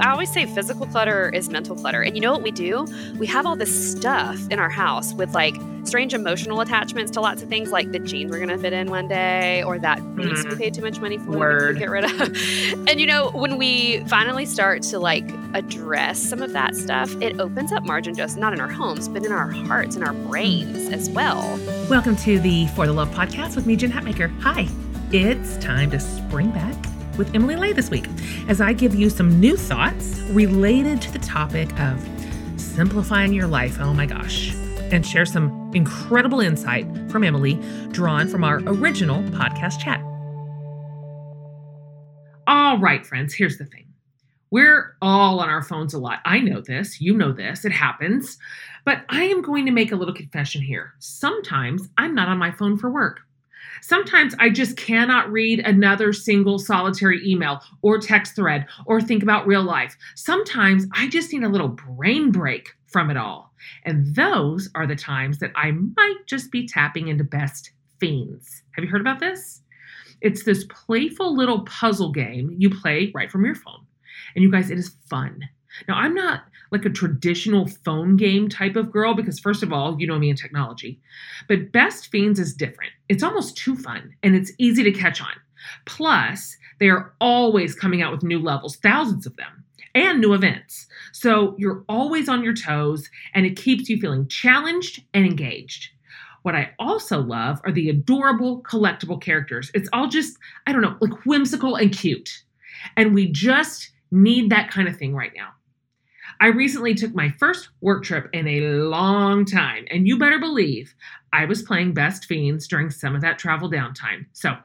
I always say physical clutter is mental clutter. And you know what we do? We have all this stuff in our house with like strange emotional attachments to lots of things like the jeans we're going to fit in one day or that piece mm. we paid too much money for Word. get rid of. and you know, when we finally start to like address some of that stuff, it opens up margin just not in our homes, but in our hearts and our brains as well. Welcome to the For the Love podcast with me, Jen Hatmaker. Hi. It's time to spring back with Emily Ley this week as I give you some new thoughts related to the topic of simplifying your life. Oh my gosh. And share some incredible insight from Emily drawn from our original podcast chat. All right, friends, here's the thing. We're all on our phones a lot. I know this. You know this. It happens. But I am going to make a little confession here. Sometimes I'm not on my phone for work. Sometimes I just cannot read another single solitary email or text thread or think about real life. Sometimes I just need a little brain break from it all. And those are the times that I might just be tapping into Best Fiends. Have you heard about this? It's this playful little puzzle game you play right from your phone. And you guys, it is fun. Now, I'm not like a traditional phone game type of girl because, first of all, you know me in technology. But Best Fiends is different. It's almost too fun and it's easy to catch on. Plus, they are always coming out with new levels, thousands of them, and new events. So you're always on your toes and it keeps you feeling challenged and engaged. What I also love are the adorable collectible characters. It's all just, I don't know, like whimsical and cute. And we just need that kind of thing right now. I recently took my first work trip in a long time, and you better believe I was playing Best Fiends during some of that travel downtime. So,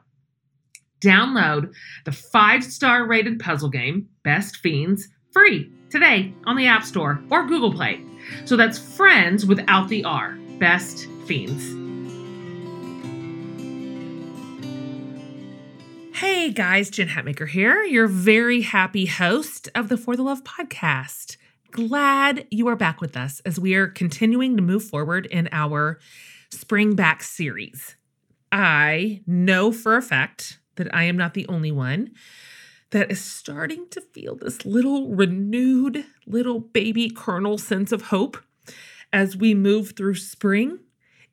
download the five star rated puzzle game, Best Fiends, free today on the App Store or Google Play. So that's friends without the R, Best Fiends. Hey guys, Jen Hatmaker here, your very happy host of the For the Love podcast glad you are back with us as we are continuing to move forward in our Spring Back series. I know for a fact that I am not the only one that is starting to feel this little renewed, little baby kernel sense of hope as we move through spring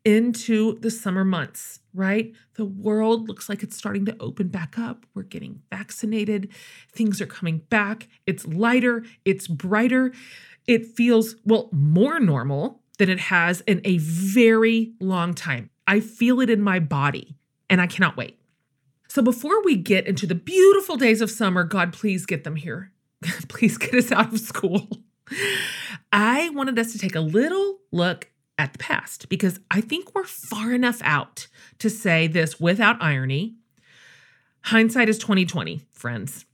into the summer months, right? The world looks like it's starting to open back up. We're getting vaccinated. Things are coming back. It's lighter, it's brighter. It feels, well, more normal than it has in a very long time. I feel it in my body and I cannot wait. So before we get into the beautiful days of summer, God, please get them here. please get us out of school. I wanted us to take a little look at the past because I think we're far enough out to say this without irony. Hindsight is 2020, friends.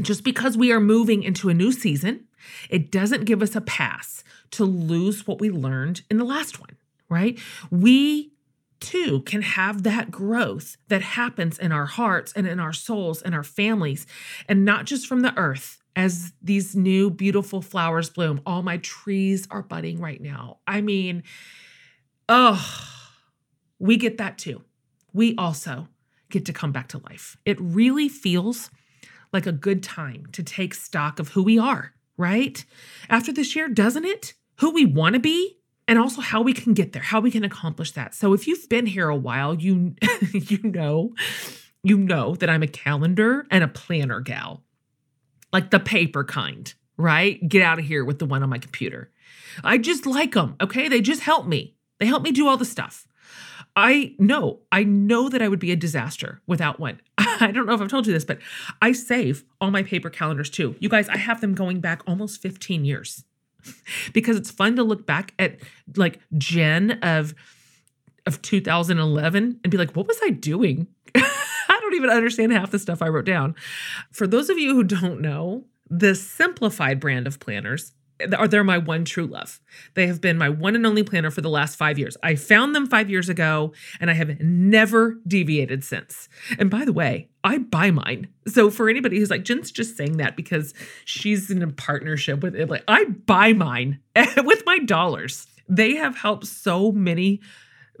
Just because we are moving into a new season, it doesn't give us a pass to lose what we learned in the last one, right? We too can have that growth that happens in our hearts and in our souls and our families, and not just from the earth, as these new beautiful flowers bloom. All my trees are budding right now. I mean, oh, we get that too. We also get to come back to life. It really feels like a good time to take stock of who we are, right? After this year, doesn't it? Who we want to be and also how we can get there, how we can accomplish that. So if you've been here a while, you you know, you know that I'm a calendar and a planner gal like the paper kind, right? Get out of here with the one on my computer. I just like them, okay? They just help me. They help me do all the stuff. I know, I know that I would be a disaster without one. I don't know if I've told you this, but I save all my paper calendars too. You guys, I have them going back almost 15 years because it's fun to look back at like Jen of of 2011 and be like, what was I doing? Even understand half the stuff I wrote down. For those of you who don't know, the simplified brand of planners are they're my one true love. They have been my one and only planner for the last 5 years. I found them 5 years ago and I have never deviated since. And by the way, I buy mine. So for anybody who's like Jen's just saying that because she's in a partnership with it like I buy mine with my dollars. They have helped so many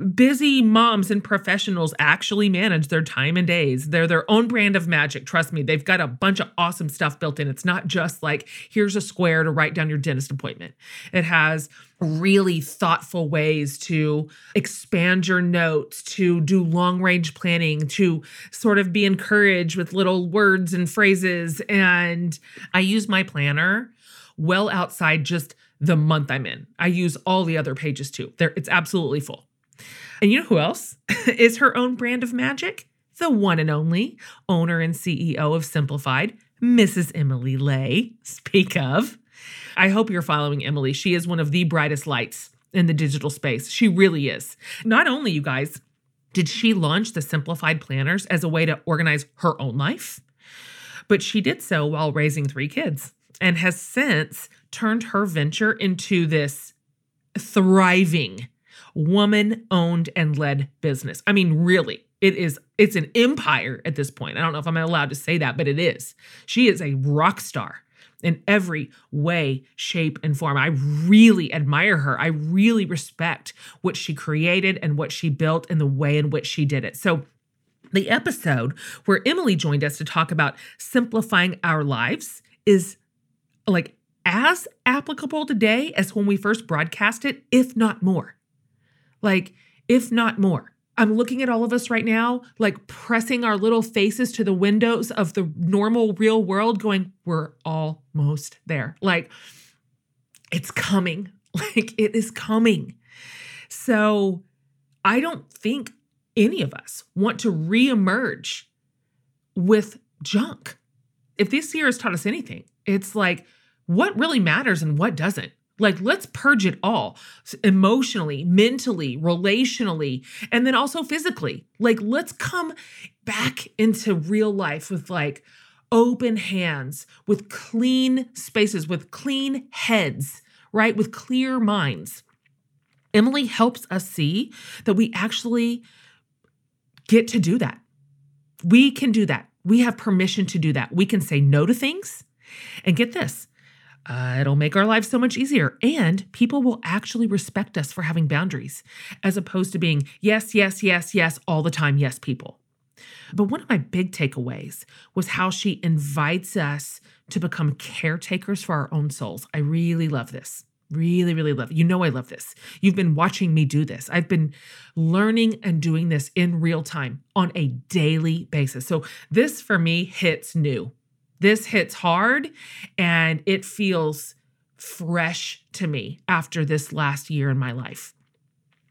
busy moms and professionals actually manage their time and days. They're their own brand of magic. Trust me, they've got a bunch of awesome stuff built in. It's not just like, here's a square to write down your dentist appointment. It has really thoughtful ways to expand your notes, to do long range planning, to sort of be encouraged with little words and phrases. And I use my planner well outside just the month I'm in. I use all the other pages too. There, it's absolutely full. And you know who else is her own brand of magic? The one and only owner and CEO of Simplified, Mrs. Emily Ley. Speak of. I hope you're following Emily. She is one of the brightest lights in the digital space. She really is. Not only, you guys, did she launch the Simplified Planners as a way to organize her own life, but she did so while raising three kids and has since turned her venture into this thriving woman owned and led business. I mean, really, it is it's an empire at this point. I don't know if I'm allowed to say that, but it is. She is a rock star in every way, shape, and form. I really admire her. I really respect what she created and what she built and the way in which she did it. So, the episode where Emily joined us to talk about simplifying our lives is like as applicable today as when we first broadcast it, if not more. Like, if not more. I'm looking at all of us right now, like pressing our little faces to the windows of the normal real world, going, we're almost there. Like, it's coming. Like, it is coming. So, I don't think any of us want to reemerge with junk. If this year has taught us anything, it's like what really matters and what doesn't. Like, let's purge it all emotionally, mentally, relationally, and then also physically. Like, let's come back into real life with like open hands, with clean spaces, with clean heads, right? With clear minds. Emily helps us see that we actually get to do that. We can do that. We have permission to do that. We can say no to things. And get this uh, it'll make our lives so much easier. And people will actually respect us for having boundaries, as opposed to being yes, yes, yes, yes, all the time, yes, people. But one of my big takeaways was how she invites us to become caretakers for our own souls. I really love this. Really, really love it. You know, I love this. You've been watching me do this. I've been learning and doing this in real time on a daily basis. So, this for me hits new. This hits hard and it feels fresh to me after this last year in my life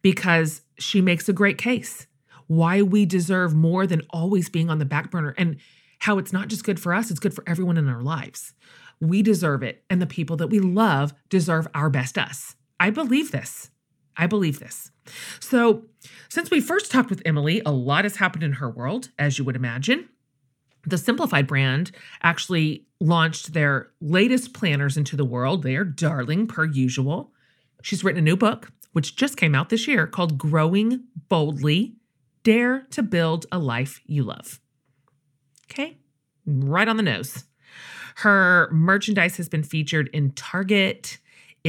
because she makes a great case why we deserve more than always being on the back burner and how it's not just good for us, it's good for everyone in our lives. We deserve it, and the people that we love deserve our best us. I believe this. I believe this. So, since we first talked with Emily, a lot has happened in her world, as you would imagine. The Simplified brand actually launched their latest planners into the world. They are darling, per usual. She's written a new book, which just came out this year, called Growing Boldly Dare to Build a Life You Love. Okay, right on the nose. Her merchandise has been featured in Target,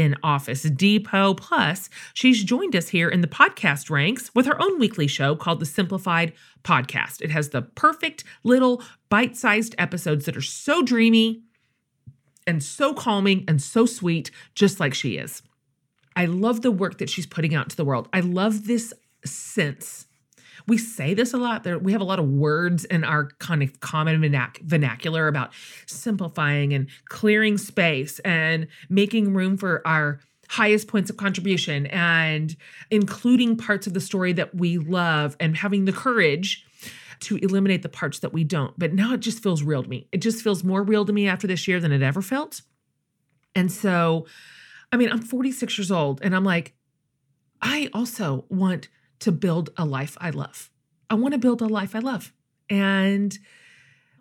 in Office Depot. Plus, she's joined us here in the podcast ranks with her own weekly show called The Simplified Podcast. It has the perfect little bite sized episodes that are so dreamy and so calming and so sweet, just like she is. I love the work that she's putting out to the world. I love this sense we say this a lot. There, we have a lot of words in our kind of common vernac- vernacular about simplifying and clearing space and making room for our highest points of contribution and including parts of the story that we love and having the courage to eliminate the parts that we don't. But now it just feels real to me. It just feels more real to me after this year than it ever felt. And so, I mean, I'm 46 years old and I'm like, I also want to build a life I love. I want to build a life I love. And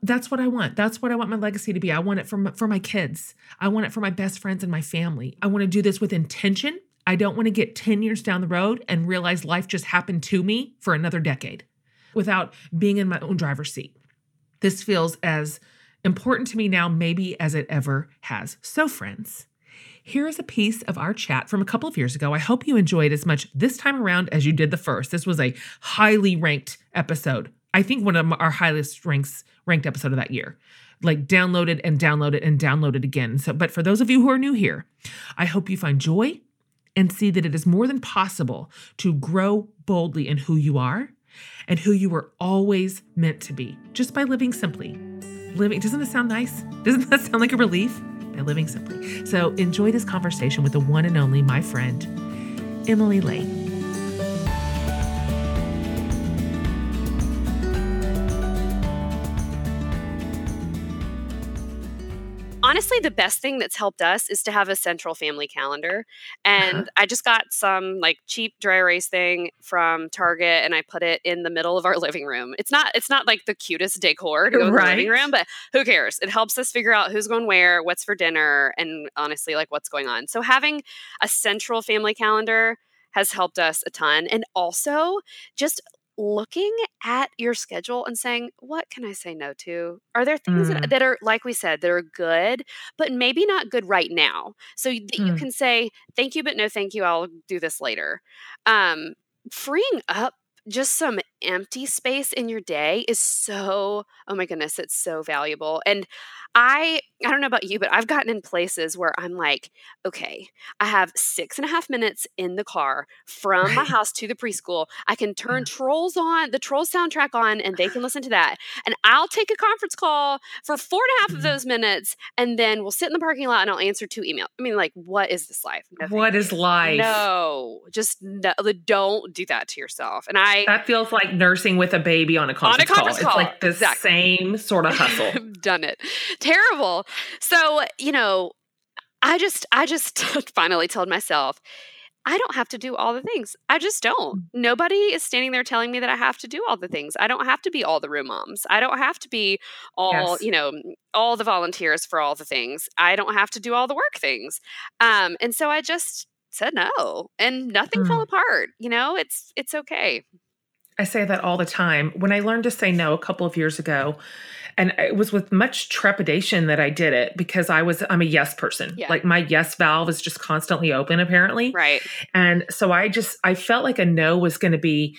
that's what I want. That's what I want my legacy to be. I want it for my, for my kids. I want it for my best friends and my family. I want to do this with intention. I don't want to get 10 years down the road and realize life just happened to me for another decade without being in my own driver's seat. This feels as important to me now, maybe as it ever has. So, friends, Here is a piece of our chat from a couple of years ago. I hope you enjoyed as much this time around as you did the first. This was a highly ranked episode. I think one of our highest ranks ranked episode of that year. Like downloaded and downloaded and downloaded again. So, but for those of you who are new here, I hope you find joy and see that it is more than possible to grow boldly in who you are and who you were always meant to be just by living simply. Living, doesn't it sound nice? Doesn't that sound like a relief? By living simply. So enjoy this conversation with the one and only my friend, Emily Ley. Honestly, the best thing that's helped us is to have a central family calendar. And uh-huh. I just got some like cheap dry erase thing from Target and I put it in the middle of our living room. It's not it's not like the cutest decor to go right. in the living room, but who cares? It helps us figure out who's going where, what's for dinner, and honestly, like what's going on. So having a central family calendar has helped us a ton. And also just looking at your schedule and saying, what can I say no to? Are there things mm. that, that, are, like we said, that are good, but maybe not good right now? So that mm. you can say, thank you, but no thank you. I'll do this later. Um, freeing up just some empty space in your day is so oh my goodness it's so valuable and i i don't know about you but i've gotten in places where i'm like okay i have six and a half minutes in the car from my house to the preschool i can turn trolls on the trolls soundtrack on and they can listen to that and i'll take a conference call for four and a half of mm-hmm. those minutes and then we'll sit in the parking lot and i'll answer two emails i mean like what is this life? No, what is life? No just no, don't do that to yourself and i that feels like nursing with a baby on a conference, on a conference call. call. It's like the exactly. same sort of hustle. done it. Terrible. So, you know, I just I just finally told myself I don't have to do all the things. I just don't. Nobody is standing there telling me that I have to do all the things. I don't have to be all the room moms. I don't have to be all, yes. you know, all the volunteers for all the things. I don't have to do all the work things. Um, and so I just said no and nothing mm. fell apart. You know, it's it's okay. I say that all the time. When I learned to say no a couple of years ago, and it was with much trepidation that I did it because I was I'm a yes person. Yeah. Like my yes valve is just constantly open apparently. Right. And so I just I felt like a no was going to be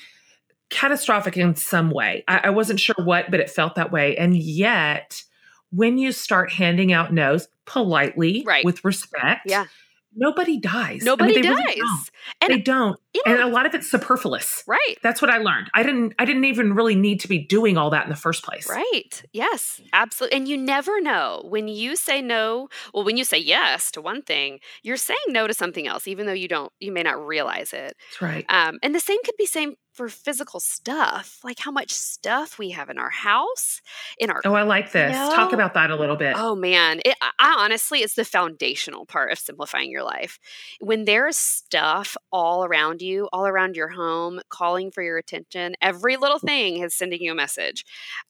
catastrophic in some way. I, I wasn't sure what, but it felt that way. And yet, when you start handing out no's politely, right. with respect, yeah nobody dies. Nobody I mean, dies. And they don't. You know, and a lot of it's superfluous. Right. That's what I learned. I didn't I didn't even really need to be doing all that in the first place. Right. Yes. Absolutely. And you never know when you say no, well when you say yes to one thing, you're saying no to something else even though you don't you may not realize it. That's right. Um and the same could be same for physical stuff, like how much stuff we have in our house, in our Oh, I like this. You know? Talk about that a little bit. Oh man, it, I honestly it's the foundational part of simplifying your life. When there's stuff all around you, all around your home, calling for your attention, every little thing is sending you a message.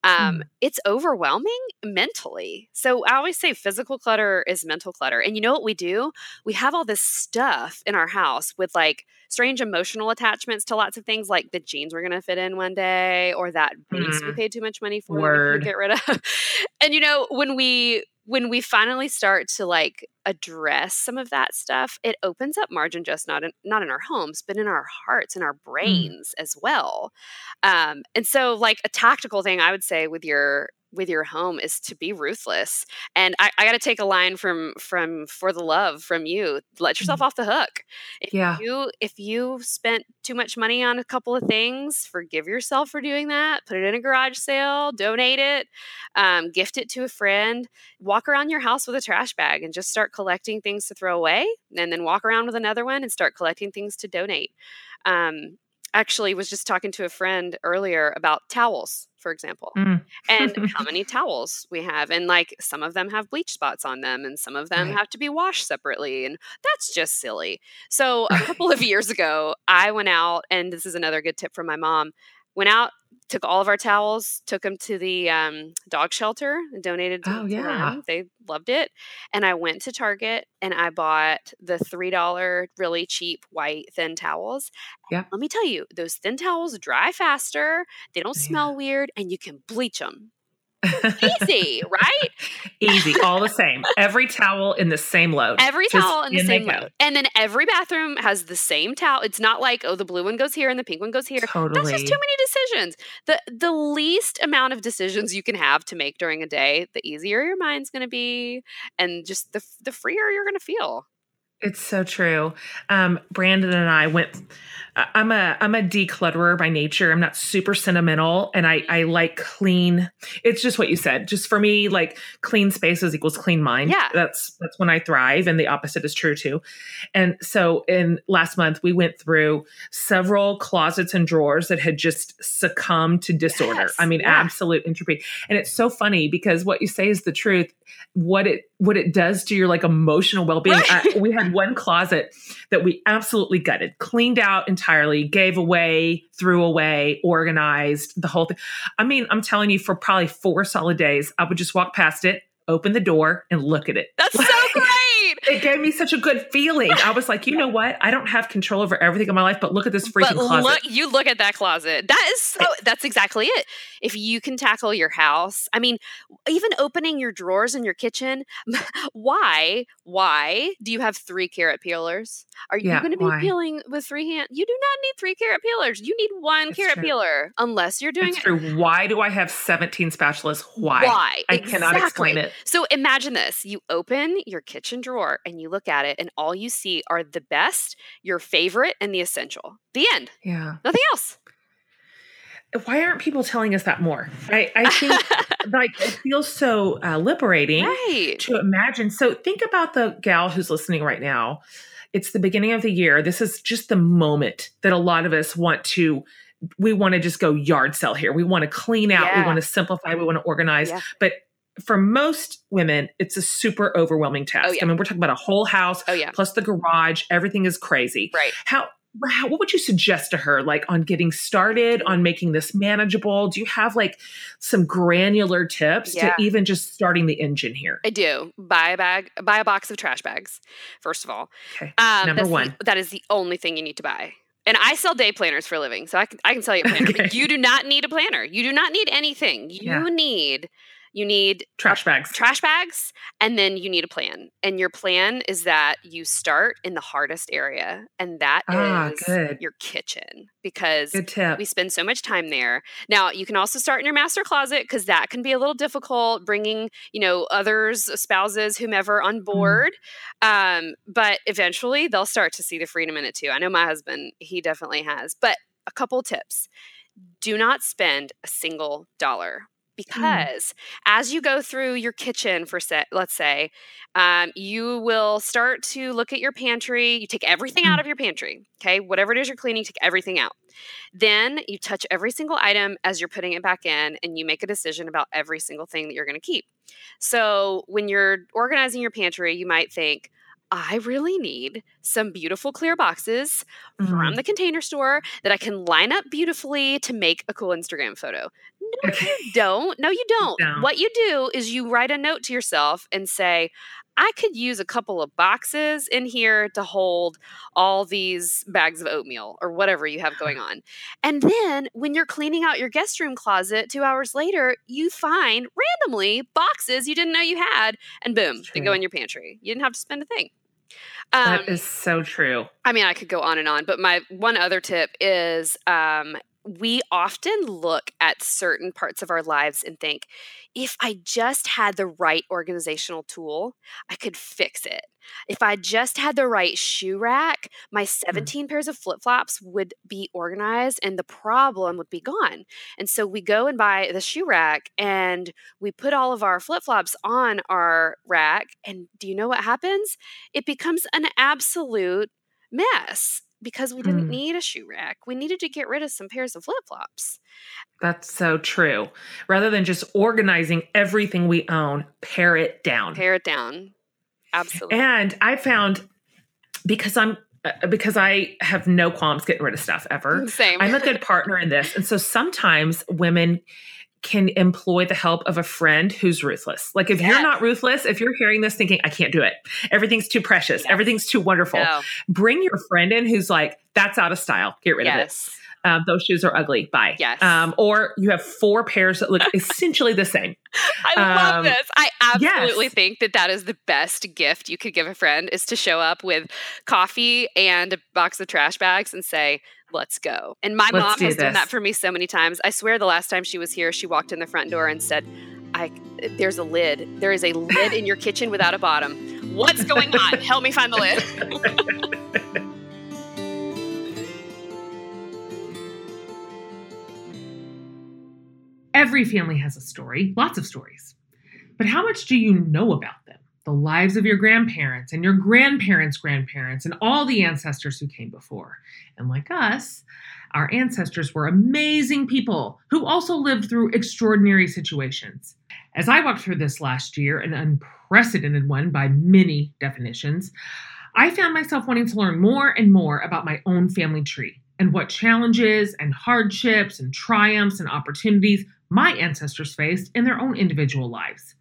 Um, mm. It's overwhelming mentally. So I always say physical clutter is mental clutter. And you know what we do? We have all this stuff in our house with like strange emotional attachments to lots of things like the jeans we're going to fit in one day or that mm. we mm-hmm. paid too much money for Word. get rid of. and you know, when we when we finally start to like address some of that stuff, it opens up margin just not in not in our homes, but in our hearts and our mm. brains mm. as well. Um, and so, like a tactical thing, I would say with your with your home is to be ruthless. And I, I got to take a line from from for the love from you. Let yourself mm-hmm. off the hook. If yeah. you if you spent too much money on a couple of things, forgive yourself for doing that. Put it in a garage sale, donate it, um, gift it to a friend. Walk around your house with a trash bag and just start collecting things to throw away, and then walk around with another one and start collecting things to donate. Um, actually was just talking to a friend earlier about towels for example mm. and how many towels we have and like some of them have bleach spots on them and some of them right. have to be washed separately and that's just silly so a couple of years ago i went out and this is another good tip from my mom went out took all of our towels, took them to the um, dog shelter, and donated to, oh, yeah. them. They loved it. And I went to Target and I bought the $3 really cheap white thin towels. Yeah. Let me tell you, those thin towels dry faster, they don't yeah. smell weird, and you can bleach them. Easy, right? Easy, all the same. Every towel in the same load. Every Just towel in the in same go. load. And then every bathroom has the same towel. It's not like, oh, the blue one goes here and the pink one goes here. Totally. That's just too many decisions. The the least amount of decisions you can have to make during a day, the easier your mind's going to be and just the the freer you're going to feel. It's so true. Um, Brandon and I went. I'm a I'm a declutterer by nature. I'm not super sentimental, and I I like clean. It's just what you said. Just for me, like clean spaces equals clean mind. Yeah. that's that's when I thrive, and the opposite is true too. And so, in last month, we went through several closets and drawers that had just succumbed to disorder. Yes, I mean, yeah. absolute entropy. And it's so funny because what you say is the truth. What it what it does to your like emotional well being. Right. we had one closet that we absolutely gutted, cleaned out entirely, gave away, threw away, organized the whole thing. I mean, I'm telling you, for probably four solid days, I would just walk past it, open the door, and look at it. That's so great. It gave me such a good feeling. I was like, you know what? I don't have control over everything in my life, but look at this freaking But closet. look, you look at that closet. That is so. That's exactly it. If you can tackle your house, I mean, even opening your drawers in your kitchen. Why? Why do you have three carrot peelers? Are you Yeah, going to be why? peeling with three hands? You do not need three carrot peelers. You need one It's carrot true. peeler, unless you're doing It's it. true. Why do I have 17 spatulas? Why? Why? I cannot explain it. So imagine this you open your kitchen drawer and you look at it, and all you see are the best, your favorite, and the essential. The end. Yeah. Nothing else. Why aren't people telling us that more? I, I think like it feels so uh, liberating right. to imagine. So think about the gal who's listening right now. It's the beginning of the year. This is just the moment that a lot of us want to. We want to just go yard sale here. We want to clean out. We want to simplify. We want to organize. Yeah. But for most women, it's a super overwhelming task. Oh, yeah. I mean, we're talking about a whole house Oh, yeah. plus the garage. Everything is crazy. Right. How, how what would you suggest to her like on getting started on making this manageable do you have like some granular tips Yeah. to even just starting the engine here I do. Buy a bag, buy a box of trash bags, first of all. okay Um, Number that's the- one. that is the only thing you need to buy. And I sell day planners for a living, so I can, I can sell you a planner. Okay. You do not need a planner. You do not need anything. You Yeah. need you need trash bags trash bags and then you need a plan. And your plan is that you start in the hardest area, and that is Ah, good. your kitchen because we spend so much time there. Now, you can also start in your master closet because that can be a little difficult bringing, you know, others, spouses, whomever on board. Um, but eventually they'll start to see the freedom in it too. I know my husband, he definitely has. But a couple tips do not spend a single dollar because as you go through your kitchen for set let's say um, you will start to look at your pantry you take everything out Mm. of your pantry okay whatever it is you're cleaning take everything out then you touch every single item as you're putting it back in and you make a decision about every single thing that you're going to keep so when you're organizing your pantry you might think I really need some beautiful clear boxes from Mhm. the container store that I can line up beautifully to make a cool Instagram photo. No, Okay. you don't. No, you don't. don't. What you do is you write a note to yourself and say, I could use a couple of boxes in here to hold all these bags of oatmeal or whatever you have going on. And then when you're cleaning out your guest room closet two hours later, you find randomly boxes you didn't know you had, and boom, they go in your pantry. You didn't have to spend a thing. Um, that is so true I mean, I could go on and on, but my one other tip is um, we often look at certain parts of our lives and think, if I just had the right organizational tool, I could fix it. If I just had the right shoe rack, my mm-hmm. 17 pairs of flip flops would be organized and the problem would be gone. And so we go and buy the shoe rack and we put all of our flip flops on our rack. And do you know what happens? It becomes an absolute mess because we didn't Mm. need a shoe rack. We needed to get rid of some pairs of flip flops. that's so true rather than just organizing everything we own pare it down Pare it down. Absolutely. and i found because i'm uh, because i have no qualms getting rid of stuff ever Same. I'm a good partner in this. And so sometimes women can employ the help of a friend who's ruthless. Like if Yes. you're not ruthless, if you're hearing this thinking, I can't do it, everything's too precious, Yes. everything's too wonderful, No. bring your friend in who's like, that's out of style, get rid of it. Um, those shoes are ugly. Bye. Yes. Um, or you have four pairs that look essentially the same. I love Um, this. I absolutely yes. think that that is the best gift you could give a friend is to show up with coffee and a box of trash bags and say, "Let's go." And my Let's mom do has done that for me so many times. I swear, the last time she was here, she walked in the front door and said, "I there's a lid. There is a lid in your kitchen without a bottom. What's going on? Help me find the lid." Every family has a story, lots of stories. But how much do you know about them? The lives of your grandparents and your grandparents' grandparents and all the ancestors who came before. And like us, our ancestors were amazing people who also lived through extraordinary situations. As I walked through this last year, an unprecedented one by many definitions, I found myself wanting to learn more and more about my own family tree and what challenges and hardships and triumphs and opportunities my ancestors faced in their own individual lives.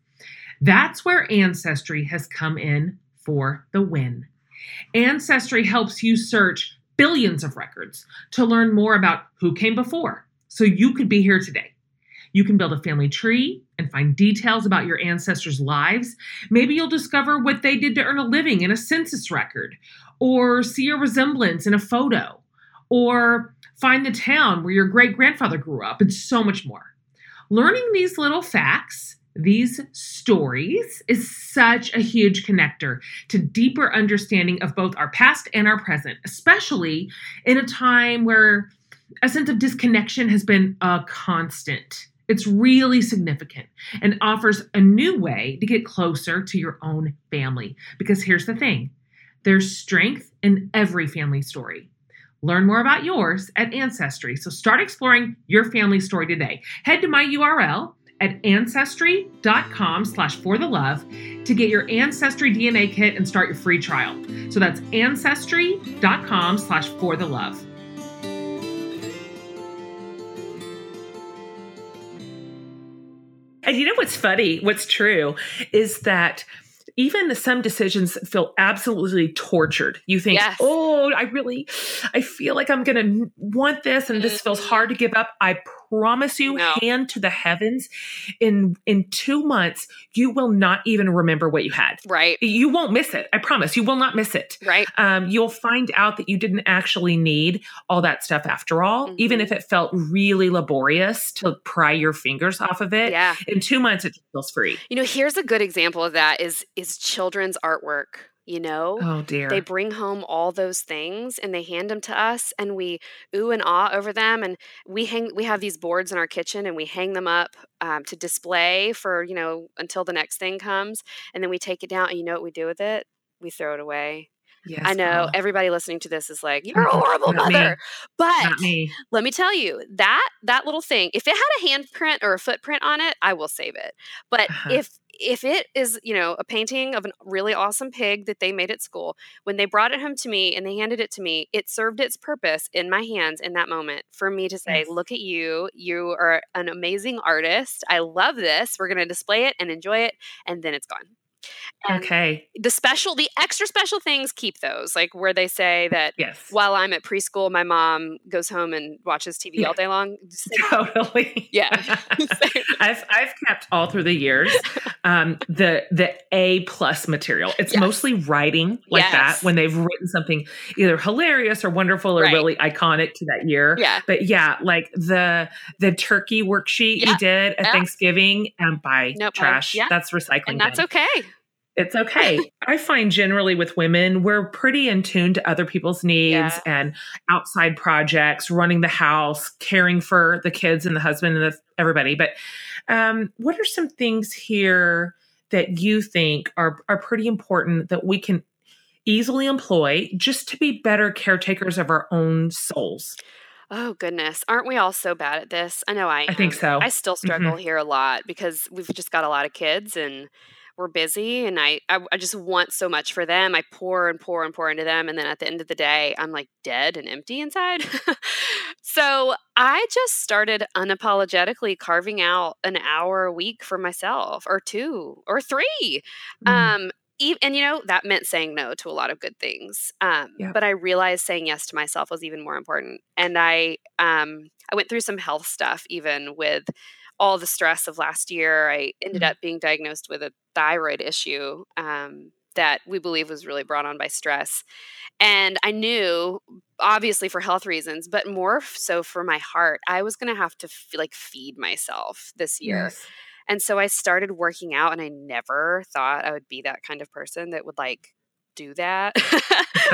That's where Ancestry has come in for the win. Ancestry helps you search billions of records to learn more about who came before so you could be here today. You can build a family tree and find details about your ancestors' lives. Maybe you'll discover what they did to earn a living in a census record, or see a resemblance in a photo, or find the town where your great grandfather grew up, and so much more. Learning these little facts, these stories, is such a huge connector to deeper understanding of both our past and our present, especially in a time where a sense of disconnection has been a constant. It's really significant and offers a new way to get closer to your own family. Because here's the thing there's strength in every family story. Learn more about yours at Ancestry. So start exploring your family story today. Head to my URL at ancestry.com slash for the love to get your Ancestry DNA kit and start your free trial. So that's ancestry.com slash for the love. And you know what's funny? What's true is that even some decisions feel absolutely tortured. You think, Yes. oh, I really, I feel like I'm going to want this, and this feels Mhm. hard to give up. I promise you, No. hand to the heavens, in in two months, you will not even remember what you had. right. You won't miss it. I promise. You will not miss it Right. um, you'll find out that you didn't actually need all that stuff after all, even Mhm. if it felt really laborious to pry your fingers off of it. Yeah. In two months, it feels free. You know, here's a good example of that is is children's artwork, you know? Oh dear. They bring home all those things and they hand them to us and we ooh and ah over them and we hang we have these boards in our kitchen and we hang them up um, to display for you know until the next thing comes and then we take it down and you know what we do with it we throw it away yes, i know girl. everybody listening to this is like you're a Mhm. horrible Not me. mother but me. let me tell you that that little thing if it had a handprint or a footprint on it i will save it but Uh-huh. if if it is you know a painting of a really awesome pig that they made at school when they brought it home to me and they handed it to me it served its purpose in my hands in that moment for me to say Yes. look at you you are an amazing artist i love this we're going to display it and enjoy it and then it's gone And Okay. the special the extra special things keep those like where they say that Yes. while I'm at preschool, my mom goes home and watches TV Yeah. all day long. Totally. Yeah. I've I've kept all through the years um, the the A plus material. It's Yes. mostly writing like Yes. that when they've written something either hilarious or wonderful or Right. really iconic to that year. yeah. But yeah, like the the turkey worksheet you did at Yeah. Thanksgiving and by Nope, trash. yeah. That's recycling. And that's okay. It's okay. I find generally with women, we're pretty in tune to other people's needs Yeah. and outside projects, running the house, caring for the kids and the husband and the, everybody. But um, what are some things here that you think are are pretty important that we can easily employ just to be better caretakers of our own souls? Oh goodness, aren't we all so bad at this? I know I. I think so. I still struggle here a lot because we've just got a lot of kids and we're busy, and I, I I just want so much for them. I pour and pour and pour into them, and then at the end of the day, I'm like dead and empty inside. so I just started unapologetically carving out an hour a week for myself, or two, or three. Mm. Um, and you know that meant saying no to a lot of good things um, Yep. but i realized saying yes to myself was even more important and i um, i went through some health stuff even with all the stress of last year i ended Mhm. up being diagnosed with a thyroid issue um, that we believe was really brought on by stress and i knew obviously for health reasons but more so for my heart i was going to have to f- like feed myself this year Yes. and so I started working out, and I never thought I would be that kind of person that would like do that.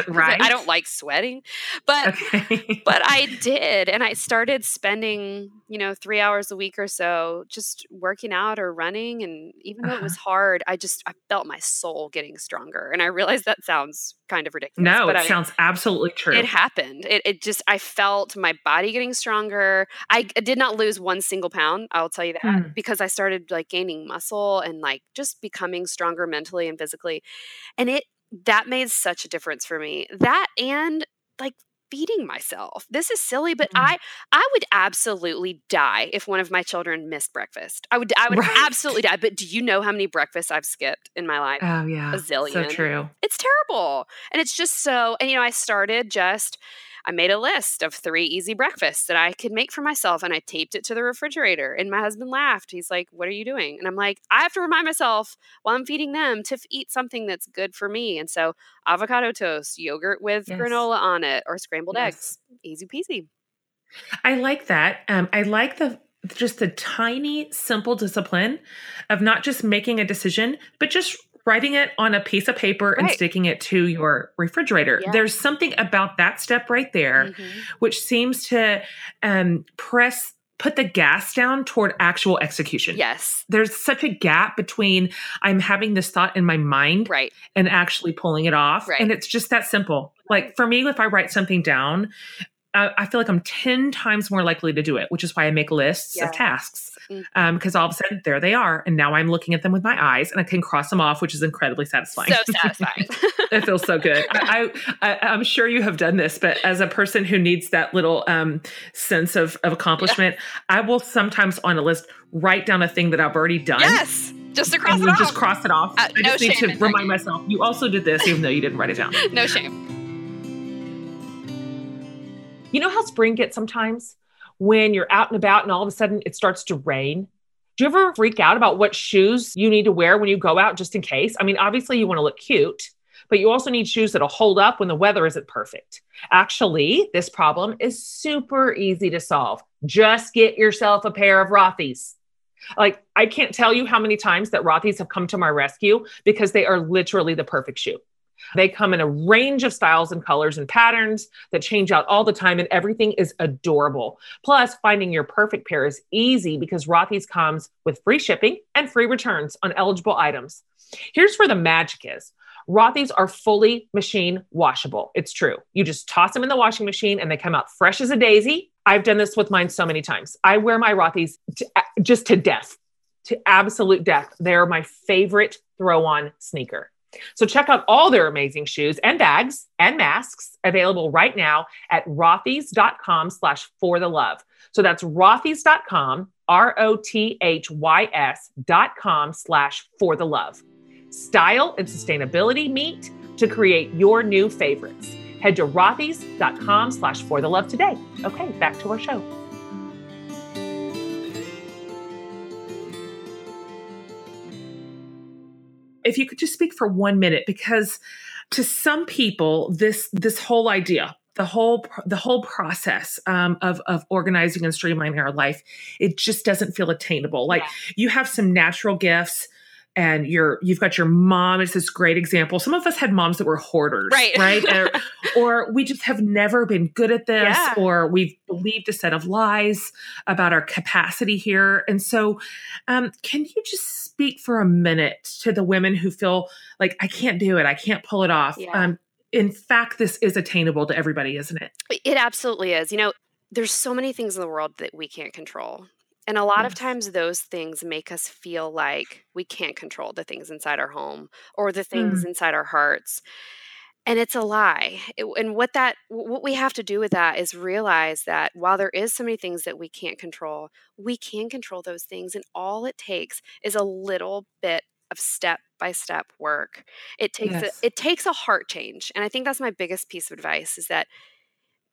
Right. I don't like sweating, but Okay. but I did, and I started spending you know three hours a week or so just working out or running, and even though it Uh-huh. was hard, I just I felt my soul getting stronger, and I realized that sounds kind of ridiculous. no, but it I sounds absolutely true. it happened. It, it just, I felt my body getting stronger. I, I did not lose one single pound. I'll tell you that Hmm. because I started like gaining muscle and like just becoming stronger mentally and physically. And it, that made such a difference for me. That and like feeding myself. This is silly, but Mm. I, I would absolutely die if one of my children missed breakfast. I would, I would Right. absolutely die. But do you know how many breakfasts I've skipped in my life? oh yeah. a zillion. So true. it's terrible. And it's just so, and you know, I started just, I made a list of three easy breakfasts that I could make for myself and I taped it to the refrigerator. And my husband laughed. He's like, What are you doing? And I'm like, I have to remind myself while I'm feeding them to eat something that's good for me. And so avocado toast, yogurt with Yes. granola on it, or scrambled Yes. eggs. Easy peasy. I like that. Um, I like the just the tiny, simple discipline of not just making a decision, but just writing it on a piece of paper and sticking it to your refrigerator. Yeah. There's something about that step right there, Mhm. which seems to um, press put the gas down toward actual execution. Yes. There's such a gap between I'm having this thought in my mind Right. and actually pulling it off. Right. And it's just that simple. Like for me, if I write something down, I, I feel like I'm 10 times more likely to do it, which is why I make lists Yes. of tasks. Mm. Um, because all of a sudden there they are. And now I'm looking at them with my eyes and I can cross them off, which is incredibly satisfying. So satisfying. it feels so good. I, I, I, I'm sure you have done this, but as a person who needs that little um, sense of, of accomplishment, I will sometimes on a list write down a thing that I've already done yes. Just across and the you road. just cross it off. Uh, I no just need shame to in that. remind myself you also did this, even though you didn't write it down. no shame. You know how spring gets sometimes when you're out and about and all of a sudden it starts to rain? Do you ever freak out about what shoes you need to wear when you go out just in case? I mean, obviously you want to look cute, but you also need shoes that'll hold up when the weather isn't perfect. Actually, this problem is super easy to solve. Just get yourself a pair of Rothy's. Like, I can't tell you how many times that Rothy's have come to my rescue because they are literally the perfect shoe. They come in a range of styles and colors and patterns that change out all the time, and everything is adorable. Plus, finding your perfect pair is easy because Rothy's comes with free shipping and free returns on eligible items. Here's where the magic is. Rothy's are fully machine washable. It's true. You just toss them in the washing machine and they come out fresh as a daisy. I've done this with mine so many times. I wear my Rothy's to, just to death, to absolute death. They're my favorite throw on sneaker. So check out all their amazing shoes and bags and masks available right now at rothys.com slash for the love. So that's rothys.com, R-O-T-H-Y-S dot com slash for the love. Style and sustainability meet to create your new favorites. Head to rothys.com slash for the love today. Okay, back to our show. If you could just speak for one minute, because to some people, this this whole idea, the whole the whole process um, of of organizing and streamlining our life, it just doesn't feel attainable. Like Yeah. you have some natural gifts. And you're you've got your mom is this great example. Some of us had moms that were hoarders, Right. Right, or, or we just have never been good at this, Yeah. or we've believed a set of lies about our capacity here. And so, um, can you just speak for a minute to the women who feel like I can't do it, I can't pull it off? Yeah. Um, in fact, this is attainable to everybody, isn't it? It absolutely is. You know, there's so many things in the world that we can't control. And a lot of times those things make us feel like we can't control the things inside our home or the things mm. inside our hearts. And it's a lie. It- and what that what we have to do with that is realize that while there is so many things that we can't control, we can control those things and all it takes is a little bit of step by step work. It takes Yes. a, it takes a heart change. And I think that's my biggest piece of advice is that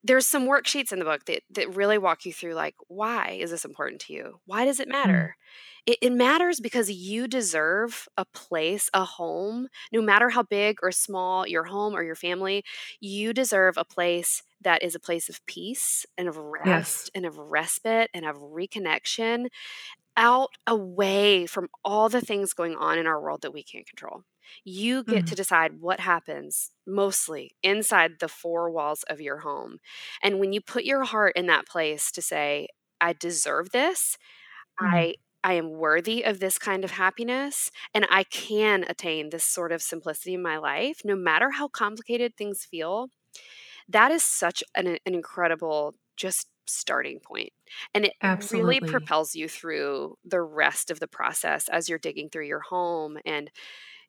there's some worksheets in the book that, that really walk you through like why is this important to you? Why does it mm. matter? It, it matters because you deserve a place a home no matter how big or small your home or your family you deserve a place that is a place of peace and of rest and of respite and of reconnection out away from all the things going on in our world that we can't control you get Mm. to decide what happens mostly inside the four walls of your home. And when you put your heart in that place to say, I deserve this, Mm. I I am worthy of this kind of happiness, and I can attain this sort of simplicity in my life, no matter how complicated things feel. That is such an, an incredible just starting. And it Absolutely. really propels you through the rest of the process as you're digging through your home and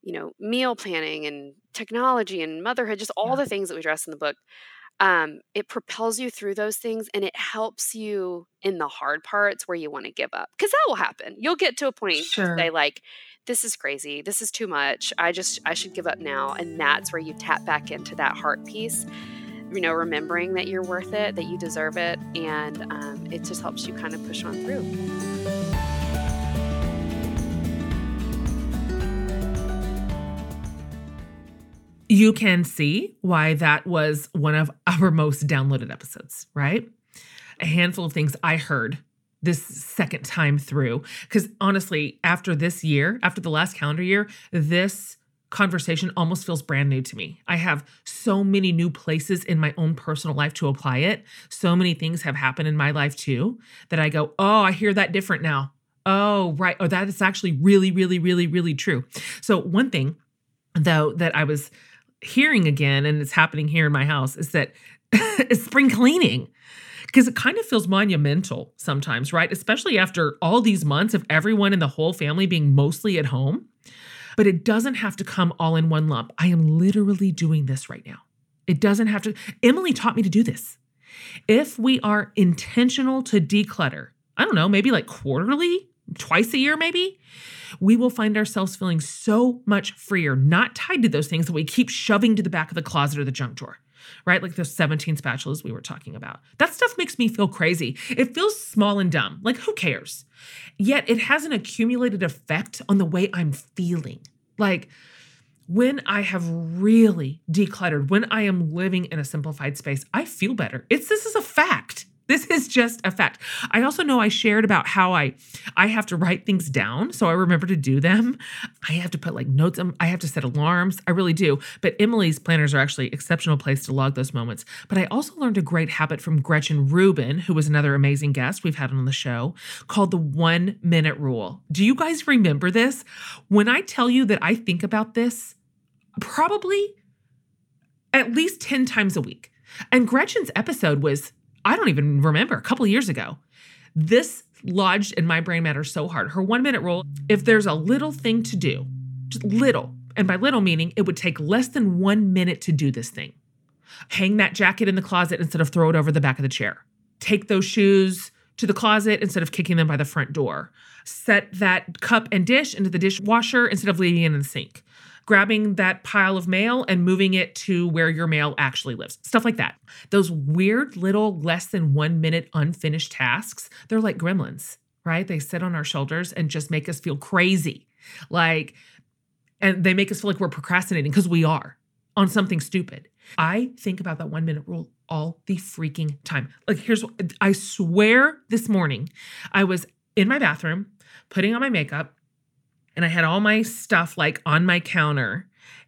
you know, meal planning and technology and motherhood, just all Yeah. the things that we address in the book. Um, it propels you through those things and it helps you in the hard parts where you want to give up. Because that will happen. You'll get to a point Sure. say, like, this is crazy. This is too much. I just, I should give up now. And that's where you tap back into that heart piece, you know, remembering that you're worth it, that you deserve it. And um, it just helps you kind of push on through. you can see why that was one of our most downloaded episodes, right? A handful of things I heard this second time through. Because honestly, after this year, after the last calendar year, this conversation almost feels brand new to me. I have so many new places in my own personal life to apply it. So many things have happened in my life too that I go, oh, I hear that different now. Oh, right. Oh, that is actually really, really, really, really true. So, one thing though that I was hearing again, and it's happening here in my house, is that is spring cleaning. Because it kind of feels monumental sometimes, right? Especially after all these months of everyone in the whole family being mostly at home. But it doesn't have to come all in one lump. I am literally doing this right now. It doesn't have to. Emily taught me to do this. If we are intentional to declutter, I don't know, maybe like quarterly, twice a year, maybe, we will find ourselves feeling so much freer, not tied to those things that we keep shoving to the back of the closet or the junk drawer, right? Like those 17 spatulas we were talking about. That stuff makes me feel crazy. It feels small and dumb. Like, who cares? Yet it has an accumulated effect on the way I'm feeling. Like, when I have really decluttered, when I am living in a simplified space, I feel better. It's this is a fact. This is just a fact. I also know I shared about how I I have to write things down so I remember to do them. I have to put like notes on, I have to set alarms. I really do. But Emily's planners are actually exceptional place to log those moments. But I also learned a great habit from Gretchen Rubin, who was another amazing guest we've had on the show, called the 1 minute rule. Do you guys remember this? When I tell you that I think about this probably at least 10 times a week. And Gretchen's episode was, I don't even remember, a couple years ago. This lodged in my brain matter so hard. Her one minute rule if there's a little thing to do, just little, and by little meaning it would take less than one minute to do this thing. Hang that jacket in the closet instead of throw it over the back of the chair. Take those shoes to the closet instead of kicking them by the front door. Set that cup and dish into the dishwasher instead of leaving it in the sink grabbing that pile of mail and moving it to where your mail actually lives. Stuff like that. Those weird little less than one minute unfinished tasks, they're like gremlins, right? They sit on our shoulders and just make us feel crazy. Like, and they make us feel like we're procrastinating because we are on something stupid. I think about that one minute rule all the freaking time. Like, here's what I swear this morning, I was in my bathroom putting on my makeup and I had all my stuff like on my counter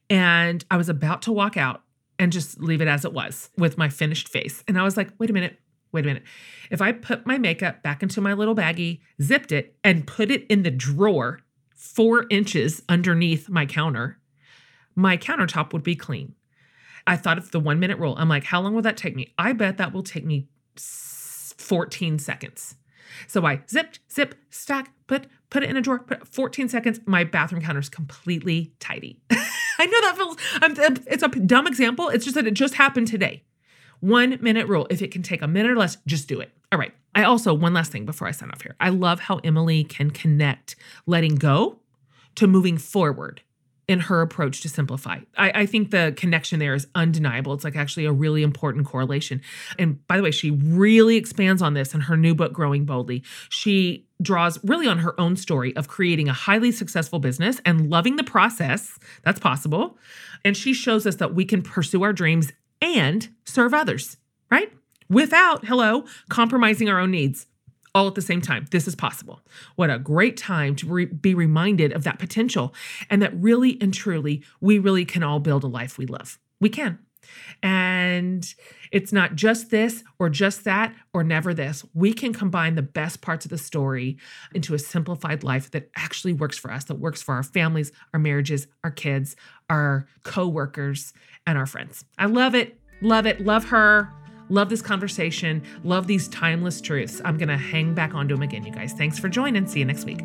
and I was about to walk out and just leave it as it was with my finished face. And I was like, wait a minute, wait a minute. If I put my makeup back into my little baggie, zipped it, and put it in the drawer four inches underneath my counter, my countertop would be clean. I thought of the one minute rule. I'm like, how long will that take me? I bet that will take me 14 seconds. So I zipped, zip, stack, put, put it in a drawer, put 14 seconds. My bathroom counter is completely tidy. I know that feels, I'm, it's a dumb example. It's just that it just happened today. One minute rule. If it can take a minute or less, just do it. All right. I also, one last thing before I sign off here. I love how Emily can connect letting go to moving forward in her approach to simplify. I, I, think the connection there is undeniable. It's like actually a really important correlation. And by the way, she really expands on this in her new book, Growing Boldly. She draws really on her own story of creating a highly successful business and loving the process. That's possible. And she shows us that we can pursue our dreams and serve others, right? Without, hello, compromising our own needs all at the same time. This is possible. What a great time to re- be reminded of that potential and that really and truly, we really can all build a life we love. We can. And it's not just this or just that or never this. We can combine the best parts of the story into a simplified life that actually works for us, that works for our families, our marriages, our kids, our coworkers, and our friends. I love it. Love it. Love her. Love this conversation. Love these timeless truths. I'm going to hang back onto them again, you guys. Thanks for joining. See you next week.